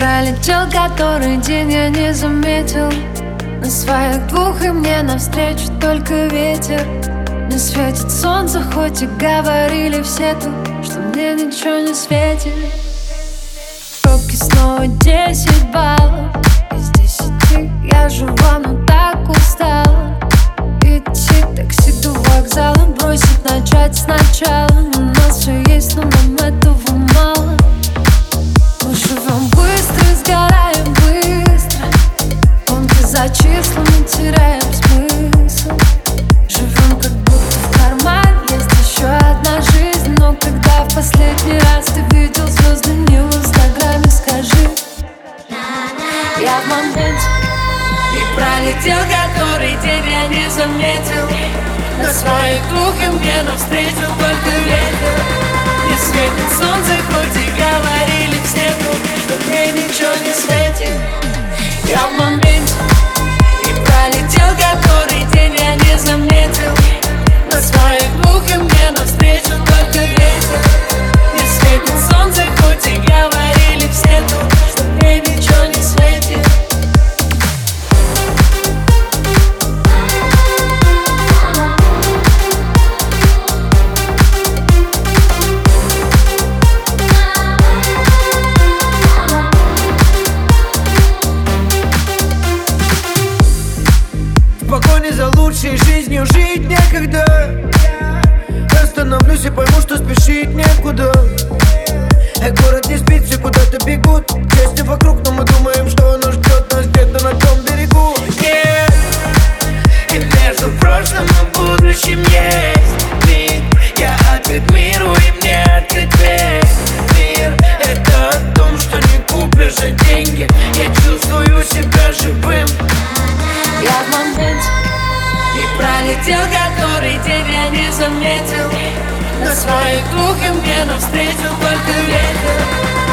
пролетел который день, я не заметил. На своих двух и мне навстречу только ветер. Не светит солнце, хоть и говорили все тут Что мне ничего не светит. В пробке снова десять баллов. Из десяти я жива, но Пролетел который день я не заметил. На своих двух и мне навстречу только ветер. Не светит солнце, хоть и говорили лучшей жизнью жить некогда. Остановлюсь и пойму, что спешить некуда. Эй, город не спит, все куда-то бегут. Чести вокруг, но мы думаем, что оно ждет нас где-то на том берегу. Нет, и между прошлым и будущим есть. Миг, я открыт миру и мне открыт весь. пролетел, который тебя не заметил. Но своим духом мне навстречу только ветер.